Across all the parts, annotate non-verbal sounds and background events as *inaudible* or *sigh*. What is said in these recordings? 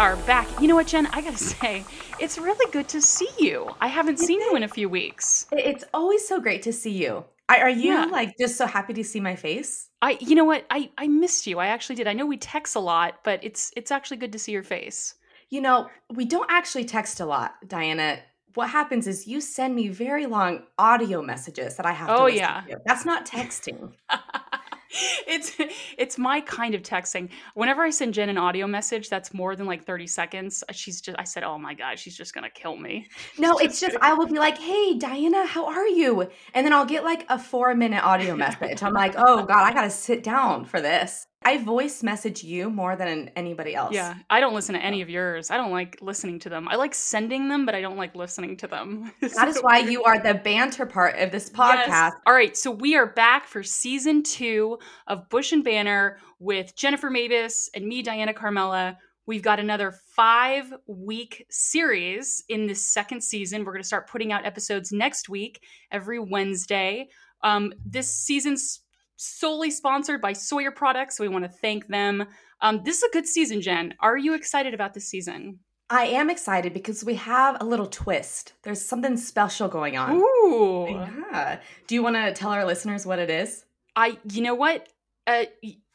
are back. You know what, Jen? I gotta *laughs* say, it's really good to see you. I haven't seen you in a few weeks. It's always so great to see you. Are are you Yeah. like just so happy to see my face? I, you know what? I, I missed you. I actually did. I know we text a lot, but it's, it's actually good to see your face. You know, we don't actually text a lot, Dyana. What happens is you send me very long audio messages that I have to Oh, listen yeah. to. That's not texting. *laughs* it's it's my kind of texting. Whenever I send Jen an audio message that's more than like 30 seconds, she's just I said, "Oh my god, she's just going to kill me." No, it's just I will be like, "Hey, Dyana, how are you?" And then I'll get like a 4-minute audio message. I'm like, "Oh god, I got to sit down for this." I voice message you more than anybody else. Yeah, I don't listen to any of yours. I don't like listening to them. I like sending them, but I don't like listening to them. *laughs* That is why you are the banter part of this podcast. Yes. All right, so we are back for season two of Bush and Banter with Jennifer Mavis and me, Dyana Carmella. We've got another five week series in this second season. We're going to start putting out episodes next week, every Wednesday. Um, this season's solely sponsored by Sawyer Products, so we want to thank them. Um, this is a good season, Jen. Are you excited about this season? I am excited because we have a little twist. There's something special going on. Ooh. Yeah. Do you want to tell our listeners what it is? I, you know what? Uh,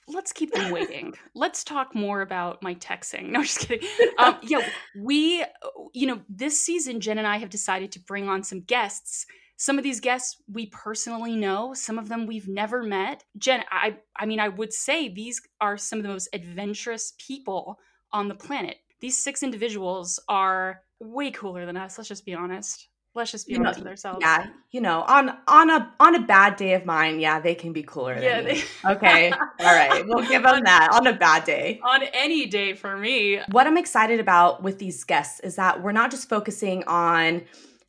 let's keep them waiting. *laughs* let's talk more about my texting. No, just kidding. Um, yeah, we, you know, this season, Jen and I have decided to bring on some guests. Some of these guests we personally know. Some of them we've never met. Jen, I, I mean, I would say these are some of the most adventurous people on the planet. These six individuals are way cooler than us. Let's just be honest. Let's just be You know, honest with ourselves. Yeah, you know, on on a on a bad day of mine, yeah, they can be cooler Yeah, than me. they- *laughs* Okay. All right. We'll give them *laughs* that on a bad day. on any day for me. What I'm excited about with these guests is that we're not just focusing on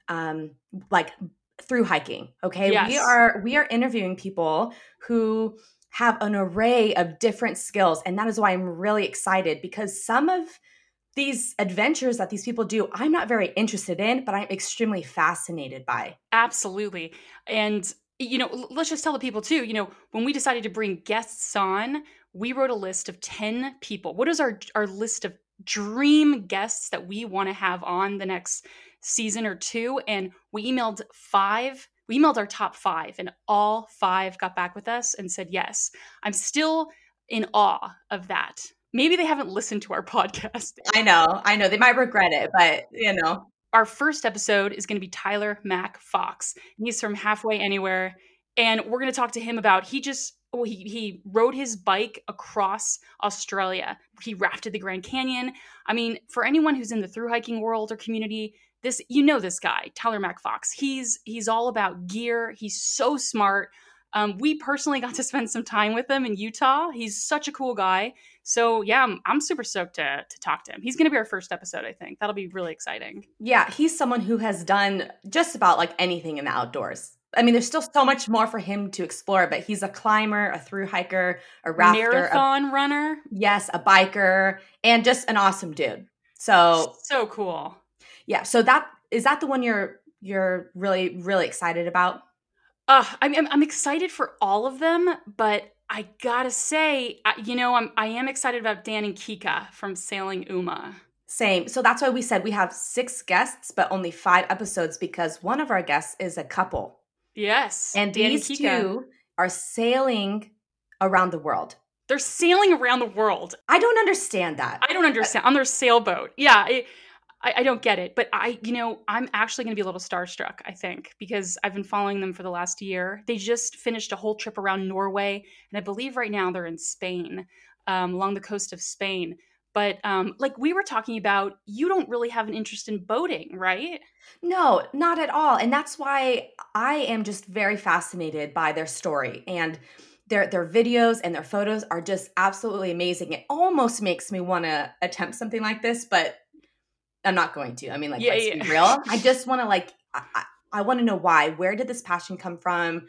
um like through hiking, okay? We are we are interviewing people who have an array of different skills and that is why I'm really excited because some of these adventures that these people do, I'm not very interested in, but I'm extremely fascinated by. Absolutely. And, you know, let's just tell the people too, you know, when we decided to bring guests on, we wrote a list of 10 people. What is our our list of dream guests that we want to have on the next season or two? And we emailed five. We emailed our top five, and all five got back with us and said yes. I'm still in awe of that. Maybe they haven't listened to our *laughs* podcast. I know, I know. They might regret it, but you know. our first episode is going to be Tyler Mac Fox. He's from Halfway Anywhere, and we're going to talk to him about he just well, he he rode his bike across Australia. He rafted the Grand Canyon. I mean, for anyone who's in the through hiking world or community, this you know this guy, Tyler Mac Fox. He's he's all about gear. He's so smart. Um, we personally got to spend some time with him in Utah. He's such a cool guy. So yeah, I'm, I'm super stoked to to talk to him. He's going to be our first episode, I think. That'll be really exciting. Yeah, he's someone who has done just about like anything in the outdoors. I mean, there's still so much more for him to explore, but he's a climber, a through hiker, a rafter, a, Marathon runner. yes, a biker, and just an awesome dude. So So cool. yeah, so that is that the one you're you're really really excited about? Uh, I mean, I'm, I'm excited for all of them, but I gotta say, you know, I'm I am excited about Dan and Kika from Sailing Uma. Same. So that's why we said we have six guests, but only five episodes because one of our guests is a couple, Yes, and Dan these Kika. two are sailing around the world. They're sailing around the world. I don't understand that. I don't understand on their sailboat. Yeah, I, I, I don't get it. But I, you know, I'm actually going to be a little starstruck. I think because I've been following them for the last year. They just finished a whole trip around Norway, and I believe right now they're in Spain, um, along the coast of Spain. But um, like we were talking about, you don't really have an interest in boating, right? No, not at all. And that's why I am just very fascinated by their story and their their videos and their photos are just absolutely amazing. It almost makes me want to attempt something like this, but I'm not going to. I mean, like, Yeah, let's yeah. be real. *laughs* I just want to like, I, I, I want to know why. Where did this passion come from?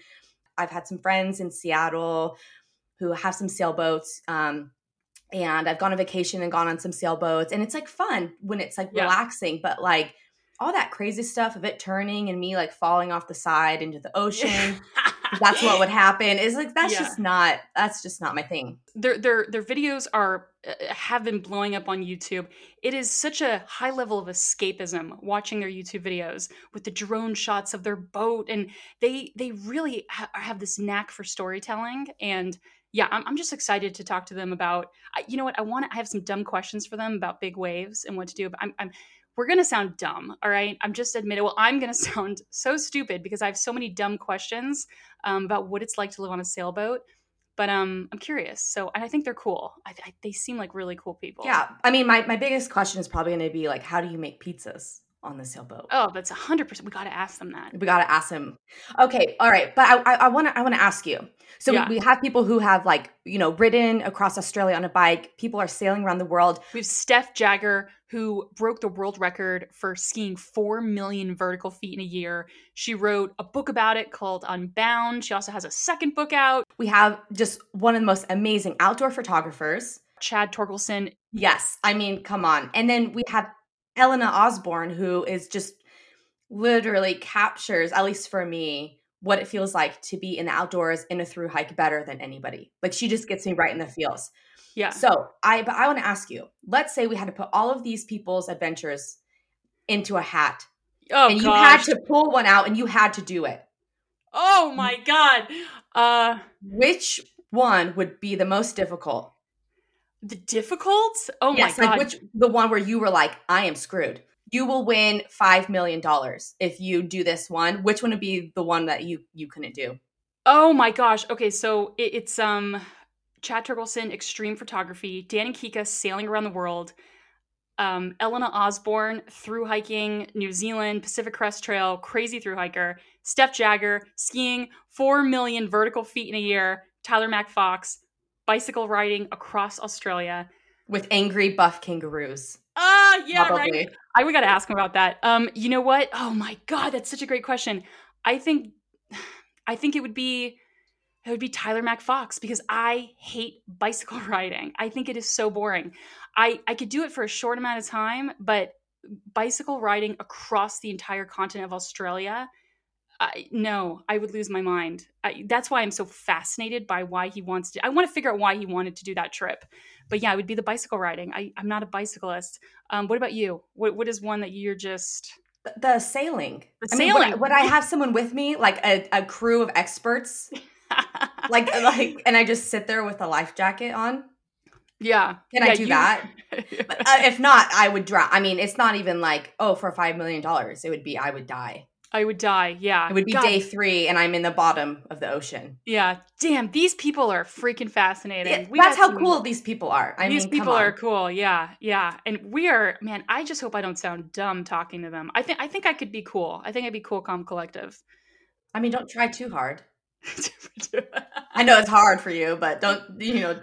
I've had some friends in Seattle who have some sailboats. Um, and I've gone on vacation and gone on some sailboats, and it's like fun when it's like Yeah. relaxing, but like all that crazy stuff of it turning and me like falling off the side into the *laughs* ocean. that's what would happen. Is like that's Yeah. just not that's just not my thing. their their their videos are uh, have been blowing up on YouTube. It is such a high level of escapism watching their YouTube videos with the drone shots of their boat, and they they really ha- have this knack for storytelling. And yeah, I'm I'm just excited to talk to them about. You know what? I want to. I have some dumb questions for them about big waves and what to do. But I'm I'm we're gonna sound dumb, all right? I'm just admitting. Well, I'm gonna *laughs* sound so stupid because I have so many dumb questions um, about what it's like to live on a sailboat but um i'm curious so and i think they're cool I, I, they seem like really cool people Yeah. I mean my, my biggest question is probably gonna be like, how do you make pizzas on the sailboat? oh that's a 100% we gotta ask them that We gotta ask him. Okay, all right, but I I want to I want to ask you. So Yeah. we, we have people who have like you know ridden across Australia on a bike. People are sailing around the world. we have steph jagger who broke the world record for skiing 4 million vertical feet in a year she wrote a book about it called unbound she also has a second book out We have just one of the most amazing outdoor photographers. chad torkelson Yes, I mean, come on. And then we have Elina Osborne, who is just literally captures, at least for me, what it feels like to be in the outdoors in a through hike better than anybody. Like she just gets me right in the feels. yeah So I but I want to ask you, let's say we had to put all of these people's adventures into a hat. oh and you gosh had to pull one out and you had to do it. oh my god uh Which one would be the most difficult? The difficult oh yes, my god like which the one where you were like, I am screwed. You will win five million dollars if you do this one. Which one would be the one that you you couldn't do? Oh my gosh. Okay, so it, it's um Chad Torkelson, extreme photography, Dan and Kika sailing around the world, um, Elina Osborne through hiking New Zealand, Pacific Crest Trail, crazy through hiker, Steph Jagger skiing four million vertical feet in a year, Tyler Mac Fox bicycle riding across Australia. With angry buff kangaroos. Ah, yeah, probably. right. I we got to ask him about that. Um, you know what? Oh my god, that's such a great question. I think, *sighs* I think it would be, it would be Tyler Mac Fox because I hate bicycle *laughs* riding. I think it is so boring. I I could do it for a short amount of time, but bicycle riding across the entire continent of Australia. I, no, I would lose my mind. I, that's why I'm so fascinated by why he wants to. I want to figure out why he wanted to do that trip. But yeah, it would be the bicycle riding. I, I'm not a bicyclist. Um, what about you? What, what is one that you're just The, the sailing. The I mean, would sailing. would I have someone with me, like a, a crew of experts, *laughs* like like, and I just sit there with a life jacket on? yeah? Can Yeah, I do you- that? *laughs* But, uh, if not, I would drown. I mean, it's not even like oh, for five million dollars, it would be I would die. I would die. Yeah, It would be God, day three, and I'm in the bottom of the ocean. Yeah, damn, these people are freaking fascinating. Yeah, We that's how some- cool these people are. I these mean, people are cool. Yeah, yeah, and we are. Man, I just hope I don't sound dumb talking to them. I think I think I could be cool. I think I'd be cool, calm, collective. I mean, don't try too hard. *laughs* I know it's hard for you, but don't you know?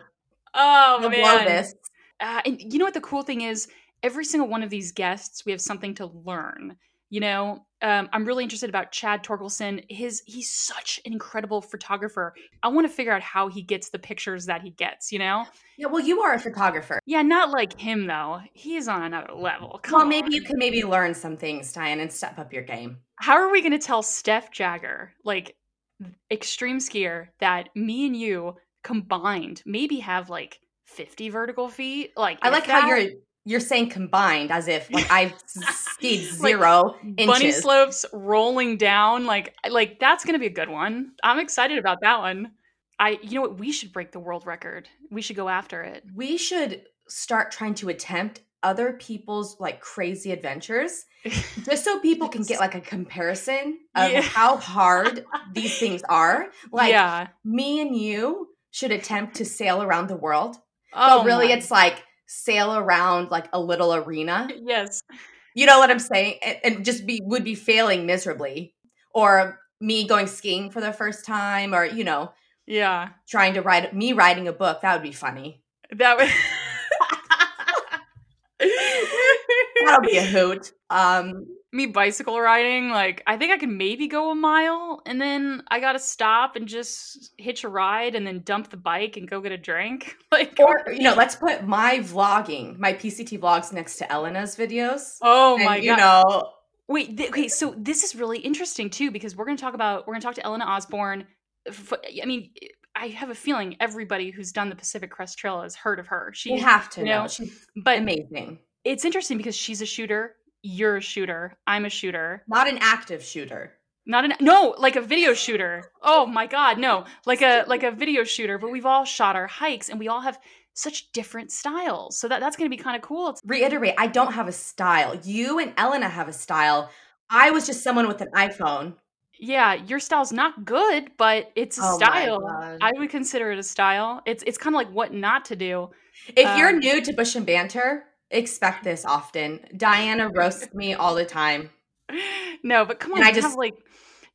oh Don't blow man, this. Uh, and you know what the cool thing is? Every single one of these guests, we have something to learn. You know, um, I'm really interested about Chad Torkelson. His he's such an incredible photographer. I want to figure out how he gets the pictures that he gets. You know, Yeah, well, you are a photographer. yeah, not like him though. He's on another level. Come Well, maybe you can maybe learn some things, Diane, and step up your game. How are we going to tell Steph Jagger, like extreme skier, that me and you combined maybe have like 50 vertical feet? Like I like how you're you're saying combined, as if like I've skied *laughs* Like, zero bunny inches. slopes rolling down like like that's gonna be a good one. I'm excited about that one. I you know what? We should break the world record. We should go after it. We should start trying to attempt other people's like crazy adventures *laughs* just so people can get like a comparison of Yeah. how hard these things are. Like yeah. me and you should attempt to sail around the world oh but really my- it's like sail around like a little arena. *laughs* Yes. You know what i'm saying? And, and just be would be failing miserably or me going skiing for the first time or you know yeah. trying to write me writing a book that would be funny. That would *laughs* that'll be a hoot um me bicycle riding like i think i can maybe go a mile and then i gotta stop and just hitch a ride and then dump the bike and go get a drink *laughs* like or you know let's put my vlogging my pct vlogs next to elina's videos oh and, my you god know Wait, th- okay, so this is really interesting too because we're going to talk about we're going to talk to Elina Osborne I mean, I have a feeling everybody who's done the Pacific Crest Trail has heard of her. She, You have to you know. know, She's but amazing. It's interesting because she's a shooter. You're a shooter. I'm a shooter. Not an active shooter. Not an no, like a video shooter. Oh my god, no, like a like a video shooter. But we've all shot our hikes, and we all have such different styles. So that that's going to be kind of cool. It's, Reiterate, I don't have a style. You and Elina have a style. I was just someone with an iPhone. yeah, your style's not good, but it's a Oh style. I would consider it a style. It's it's kind of like what not to do. If you're Um, new to Bush and Banter, expect this often. Dyana roasts me all the time. No, but come on, And I you just- have like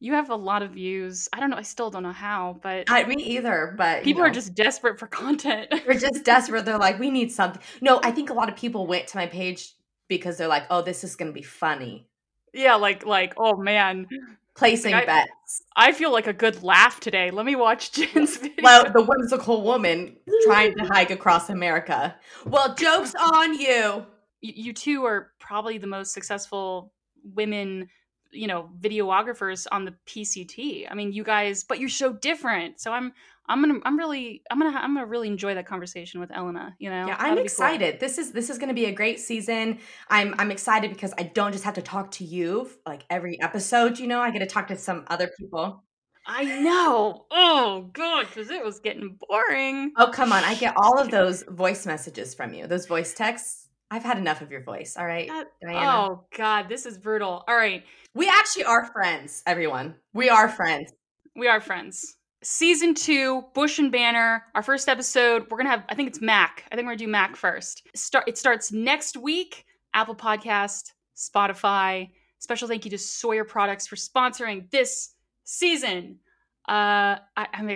you have a lot of views. I don't know. I still don't know how, but I me either, but you people are just desperate for content. *laughs* they're just desperate. They're like, we need something. No, I think a lot of people went to my page because they're like, oh, this is gonna be funny. yeah, like like oh man, Placing Like, I- bets. I feel like a good laugh today. Let me watch *laughs* Jen's video. Well, the whimsical woman trying to hike across America. Well, joke's on you. you, you two are probably the most successful women you know videographers on the pct i mean you guys but you're so different so i'm i'm gonna i'm really i'm gonna i'm gonna really enjoy that conversation with elina you know Yeah, I'm be cool. excited. This is this is to be a great season. I'm I'm excited because I don't just have to talk to you like every episode. You know, I get to talk to some other people. i know oh god because it was getting boring Oh come on, I get all of *laughs* those voice messages from you. Those voice texts. I've had enough of your voice. All right, That- Dyana. oh god this is brutal. All right. We actually are friends, everyone. We are friends. we are friends. Season two bush and banter our first episode. We're gonna have i think it's mac. I think we're gonna do mac first. Start it starts next week apple podcast spotify. Special thank you to sawyer products for sponsoring this season. Uh I, i'm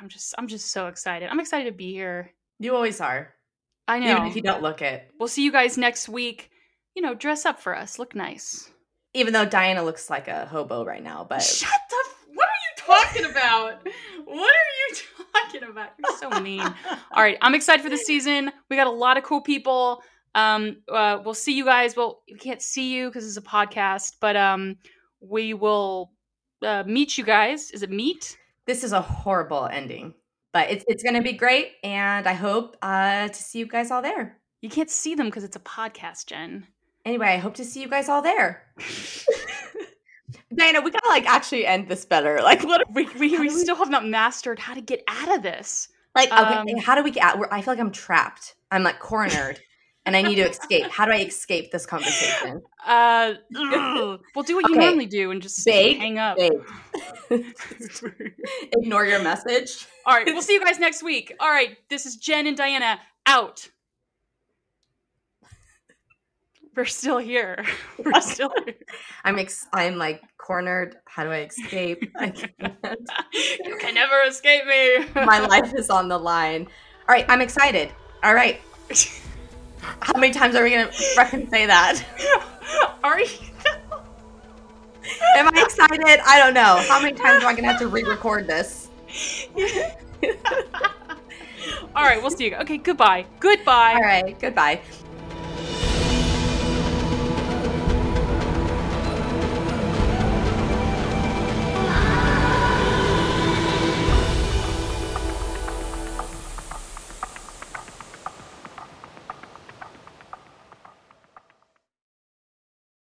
i'm just i'm just so excited. I'm excited to be here. You always are, i know even if you don't look it. we'll see you guys next week you know dress up for us look nice Even though Dyana looks like a hobo right now, but Shut the. F- what are you talking about? What are you talking about? You're so mean. *laughs* All right, I'm excited for the season. We got a lot of cool people. Um, uh, we'll see you guys. Well, we can't see you because it's a podcast, but um, we will uh, meet you guys. Is it meet? this is a horrible ending. But it's it's gonna be great, and I hope uh, to see you guys all there. You can't see them because it's a podcast, Jen. Anyway, I hope to see you guys all there. *laughs* Dyana, we gotta like actually end this better. *laughs* Like, what? We we, we still have not mastered how to get out of this. Like, okay, Um, how do we get out? We're, I feel like I'm trapped. I'm like cornered, and I need to escape. How do I escape this conversation? Uh, ugh. we'll do what you Okay. normally do and just Bake, hang up. *laughs* Ignore your message. All right, we'll see you guys next week. All right, this is Jen and Dyana out. We're still here. *laughs* We're still here. I'm ex- I'm like cornered. How do I escape? I *laughs* can't. you can never escape me. My life is on the line. All right, I'm excited. All right. How many times are we gonna freaking say that? *laughs* Are you? *laughs* Am I excited? I don't know. How many times am I gonna have to re-record this? *laughs* All right, we'll see you. Okay, goodbye. Goodbye. All right, goodbye.